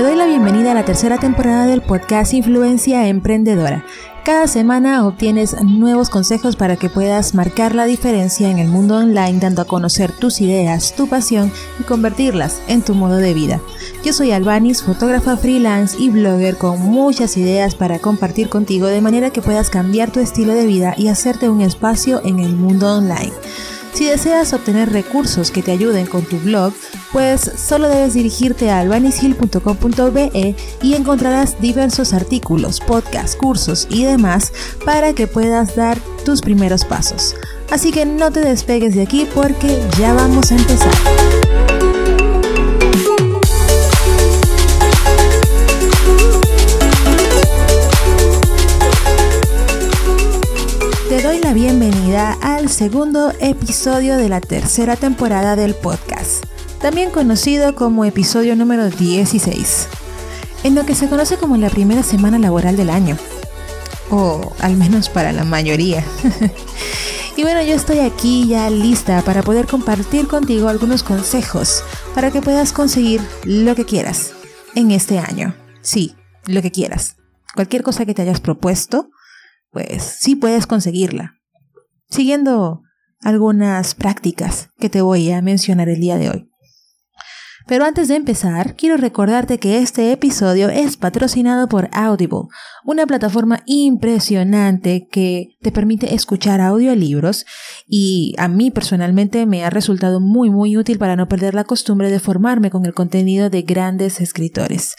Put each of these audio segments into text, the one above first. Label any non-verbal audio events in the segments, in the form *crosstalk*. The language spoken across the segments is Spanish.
Te doy la bienvenida a la tercera temporada del podcast Influencia Emprendedora. Cada semana obtienes nuevos consejos para que puedas marcar la diferencia en el mundo online dando a conocer tus ideas, tu pasión y convertirlas en tu modo de vida. Yo soy Albanis, fotógrafa freelance y blogger con muchas ideas para compartir contigo de manera que puedas cambiar tu estilo de vida y hacerte un espacio en el mundo online. Si deseas obtener recursos que te ayuden con tu blog, pues solo debes dirigirte a albanishill.com.be y encontrarás diversos artículos, podcasts, cursos y demás para que puedas dar tus primeros pasos. Así que no te despegues de aquí porque ya vamos a empezar. Te doy la bienvenida al segundo episodio de la tercera temporada del podcast, también conocido como episodio número 16, en lo que se conoce como la primera semana laboral del año, o al menos para la mayoría. *laughs* y bueno, yo estoy aquí ya lista para poder compartir contigo algunos consejos para que puedas conseguir lo que quieras en este año. Sí, lo que quieras. Cualquier cosa que te hayas propuesto, pues sí puedes conseguirla. Siguiendo algunas prácticas que te voy a mencionar el día de hoy. Pero antes de empezar, quiero recordarte que este episodio es patrocinado por Audible, una plataforma impresionante que te permite escuchar audiolibros y a mí personalmente me ha resultado muy muy útil para no perder la costumbre de formarme con el contenido de grandes escritores.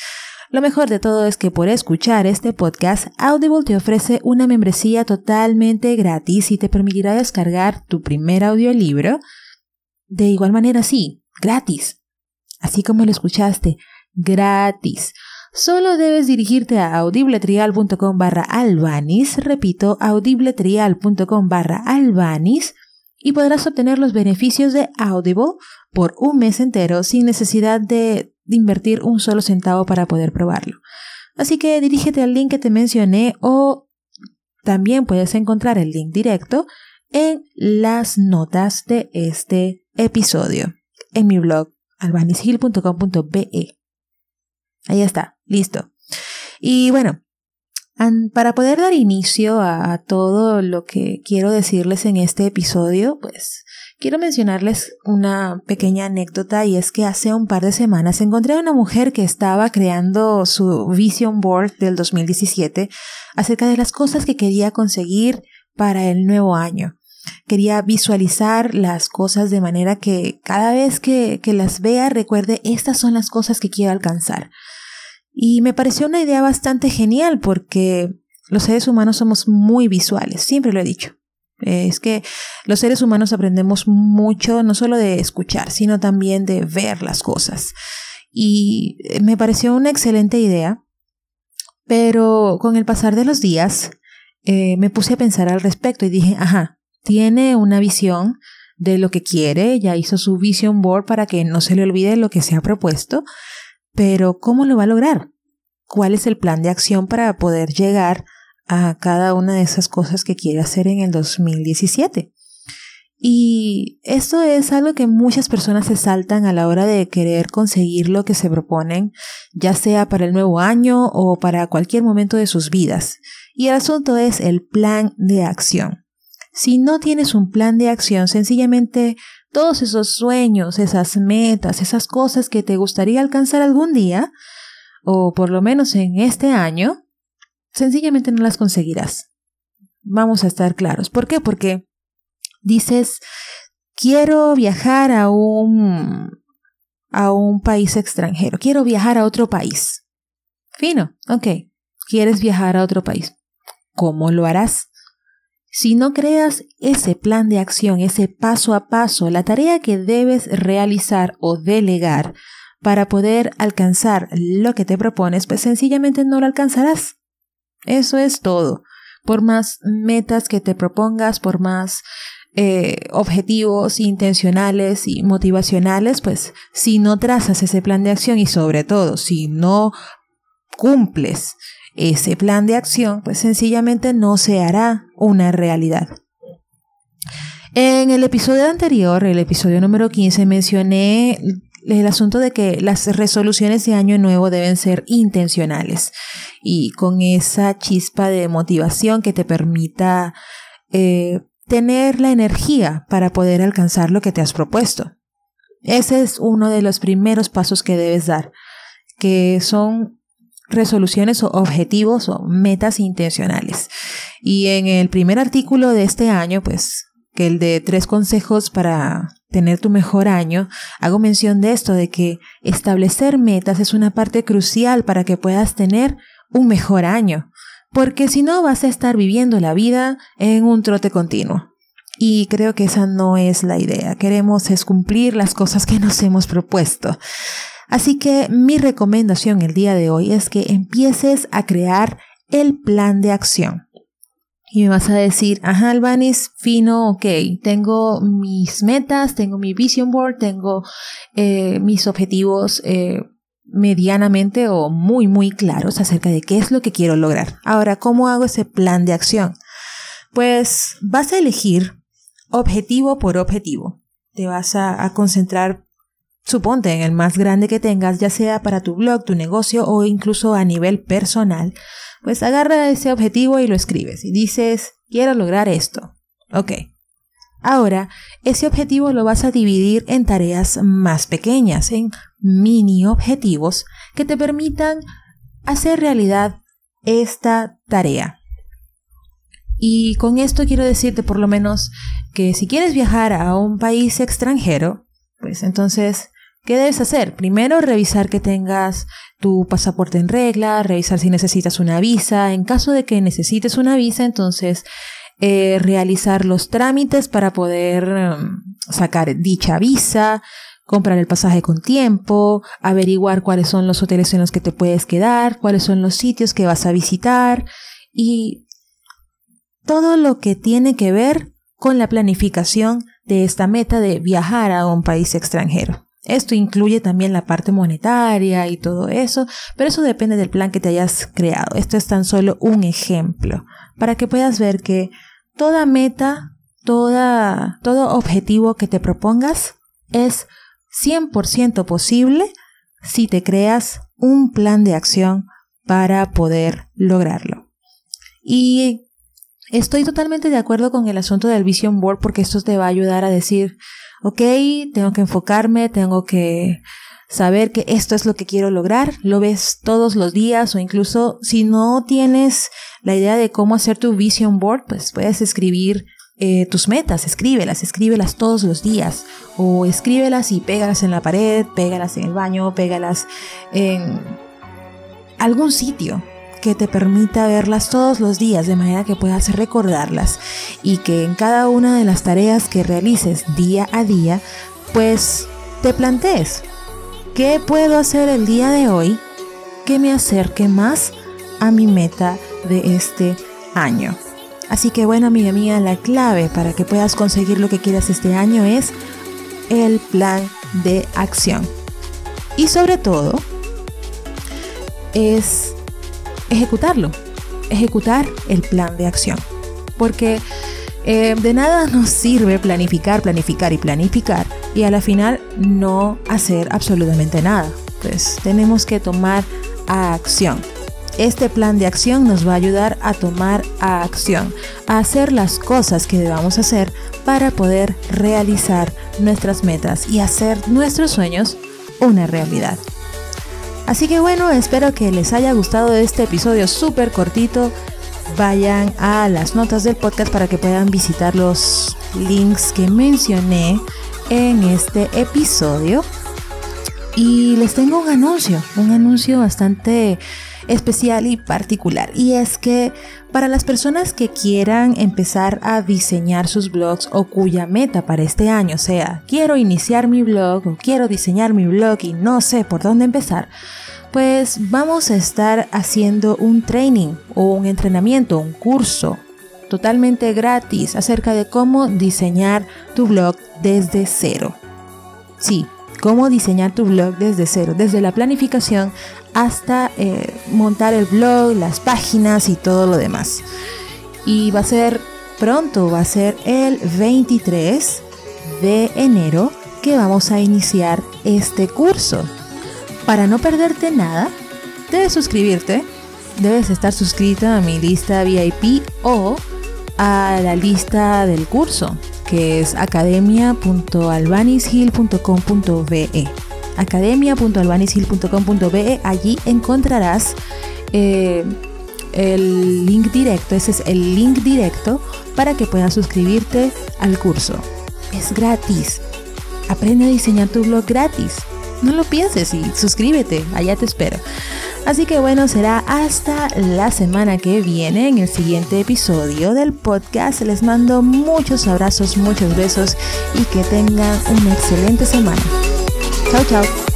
Lo mejor de todo es que por escuchar este podcast, Audible te ofrece una membresía totalmente gratis y te permitirá descargar tu primer audiolibro. De igual manera, sí, gratis. Así como lo escuchaste, gratis. Solo debes dirigirte a audibletrial.com barra albanis, repito, audibletrial.com barra albanis, y podrás obtener los beneficios de Audible por un mes entero sin necesidad de de invertir un solo centavo para poder probarlo. Así que dirígete al link que te mencioné o también puedes encontrar el link directo en las notas de este episodio en mi blog albanishill.com.be. Ahí está, listo. Y bueno, para poder dar inicio a, todo lo que quiero decirles en este episodio, pues quiero mencionarles una pequeña anécdota y es que hace un par de semanas encontré a una mujer que estaba creando su Vision Board del 2017 acerca de las cosas que quería conseguir para el nuevo año. Quería visualizar las cosas de manera que cada vez que, que las vea recuerde estas son las cosas que quiero alcanzar. Y me pareció una idea bastante genial porque los seres humanos somos muy visuales, siempre lo he dicho. Es que los seres humanos aprendemos mucho, no solo de escuchar, sino también de ver las cosas. Y me pareció una excelente idea, pero con el pasar de los días eh, me puse a pensar al respecto y dije, ajá, tiene una visión de lo que quiere, ya hizo su vision board para que no se le olvide lo que se ha propuesto, pero ¿cómo lo va a lograr? ¿Cuál es el plan de acción para poder llegar a cada una de esas cosas que quiere hacer en el 2017? Y esto es algo que muchas personas se saltan a la hora de querer conseguir lo que se proponen, ya sea para el nuevo año o para cualquier momento de sus vidas. Y el asunto es el plan de acción. Si no tienes un plan de acción, sencillamente todos esos sueños, esas metas, esas cosas que te gustaría alcanzar algún día, o por lo menos en este año, sencillamente no las conseguirás. Vamos a estar claros. ¿Por qué? Porque dices, quiero viajar a un, a un país extranjero, quiero viajar a otro país. Fino, ok, quieres viajar a otro país. ¿Cómo lo harás? Si no creas ese plan de acción, ese paso a paso, la tarea que debes realizar o delegar para poder alcanzar lo que te propones, pues sencillamente no lo alcanzarás. Eso es todo. Por más metas que te propongas, por más eh, objetivos intencionales y motivacionales, pues si no trazas ese plan de acción y sobre todo si no cumples ese plan de acción, pues sencillamente no se hará una realidad. En el episodio anterior, el episodio número 15, mencioné el asunto de que las resoluciones de año nuevo deben ser intencionales y con esa chispa de motivación que te permita eh, tener la energía para poder alcanzar lo que te has propuesto. Ese es uno de los primeros pasos que debes dar, que son resoluciones o objetivos o metas intencionales. Y en el primer artículo de este año, pues, que el de tres consejos para tener tu mejor año, hago mención de esto, de que establecer metas es una parte crucial para que puedas tener un mejor año, porque si no vas a estar viviendo la vida en un trote continuo. Y creo que esa no es la idea. Queremos es cumplir las cosas que nos hemos propuesto. Así que mi recomendación el día de hoy es que empieces a crear el plan de acción. Y me vas a decir, ajá, Albanis, fino, ok, tengo mis metas, tengo mi vision board, tengo eh, mis objetivos eh, medianamente o muy, muy claros acerca de qué es lo que quiero lograr. Ahora, ¿cómo hago ese plan de acción? Pues vas a elegir objetivo por objetivo. Te vas a, a concentrar suponte en el más grande que tengas, ya sea para tu blog, tu negocio o incluso a nivel personal, pues agarra ese objetivo y lo escribes y dices, quiero lograr esto. Ok. Ahora, ese objetivo lo vas a dividir en tareas más pequeñas, en mini objetivos que te permitan hacer realidad esta tarea. Y con esto quiero decirte por lo menos que si quieres viajar a un país extranjero, pues entonces ¿Qué debes hacer? Primero, revisar que tengas tu pasaporte en regla, revisar si necesitas una visa. En caso de que necesites una visa, entonces eh, realizar los trámites para poder em, sacar dicha visa, comprar el pasaje con tiempo, averiguar cuáles son los hoteles en los que te puedes quedar, cuáles son los sitios que vas a visitar y todo lo que tiene que ver con la planificación de esta meta de viajar a un país extranjero. Esto incluye también la parte monetaria y todo eso, pero eso depende del plan que te hayas creado. Esto es tan solo un ejemplo para que puedas ver que toda meta, toda, todo objetivo que te propongas es 100% posible si te creas un plan de acción para poder lograrlo. Y estoy totalmente de acuerdo con el asunto del Vision Board porque esto te va a ayudar a decir, ok, tengo que enfocarme, tengo que saber que esto es lo que quiero lograr, lo ves todos los días o incluso si no tienes la idea de cómo hacer tu vision board, pues puedes escribir eh, tus metas, escríbelas, escríbelas todos los días o escríbelas y pégalas en la pared, pégalas en el baño, pégalas en algún sitio que te permita verlas todos los días de manera que puedas recordarlas y que en cada una de las tareas que realices día a día, pues te plantees, ¿qué puedo hacer el día de hoy que me acerque más a mi meta de este año? Así que bueno, amiga mía, la clave para que puedas conseguir lo que quieras este año es el plan de acción. Y sobre todo, es ejecutarlo, ejecutar el plan de acción. Porque eh, de nada *laughs* nos sirve planificar, planificar y planificar y a la final no hacer absolutamente nada. Pues tenemos que tomar acción. Este plan de acción nos va a ayudar a tomar acción, a hacer las cosas que debamos hacer para poder realizar nuestras metas y hacer nuestros sueños una realidad. Así que bueno, espero que les haya gustado este episodio súper cortito. Vayan a las notas del podcast para que puedan visitar los links que mencioné en este episodio. Y les tengo un anuncio, un anuncio bastante especial y particular. Y es que para las personas que quieran empezar a diseñar sus blogs o cuya meta para este año sea quiero iniciar mi blog o quiero diseñar mi blog y no sé por dónde empezar, pues vamos a estar haciendo un training o un entrenamiento, un curso totalmente gratis acerca de cómo diseñar tu blog desde cero. Sí, cómo diseñar tu blog desde cero, desde la planificación hasta eh, montar el blog, las páginas y todo lo demás. Y va a ser pronto, va a ser el 23 de enero que vamos a iniciar este curso. Para no perderte nada, debes suscribirte, debes estar suscrito a mi lista VIP o a la lista del curso, que es academia.albanishill.com.be. academia.albanishill.com.be. Allí encontrarás eh, el link directo, ese es el link directo para que puedas suscribirte al curso. Es gratis. Aprende a diseñar tu blog gratis. No lo pienses y suscríbete, allá te espero. Así que bueno, será hasta la semana que viene en el siguiente episodio del podcast. Les mando muchos abrazos, muchos besos y que tengan una excelente semana. Chao, chao.